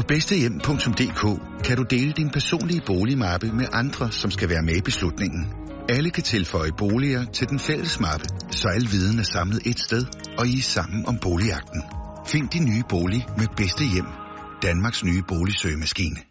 På bedstehjem.dk kan du dele din personlige boligmappe med andre, som skal være med i beslutningen. Alle kan tilføje boliger til den fælles mappe, så al viden er samlet et sted, og I er sammen om boligakten. Find din nye bolig med bedste hjem. Danmarks nye boligsøgemaskine.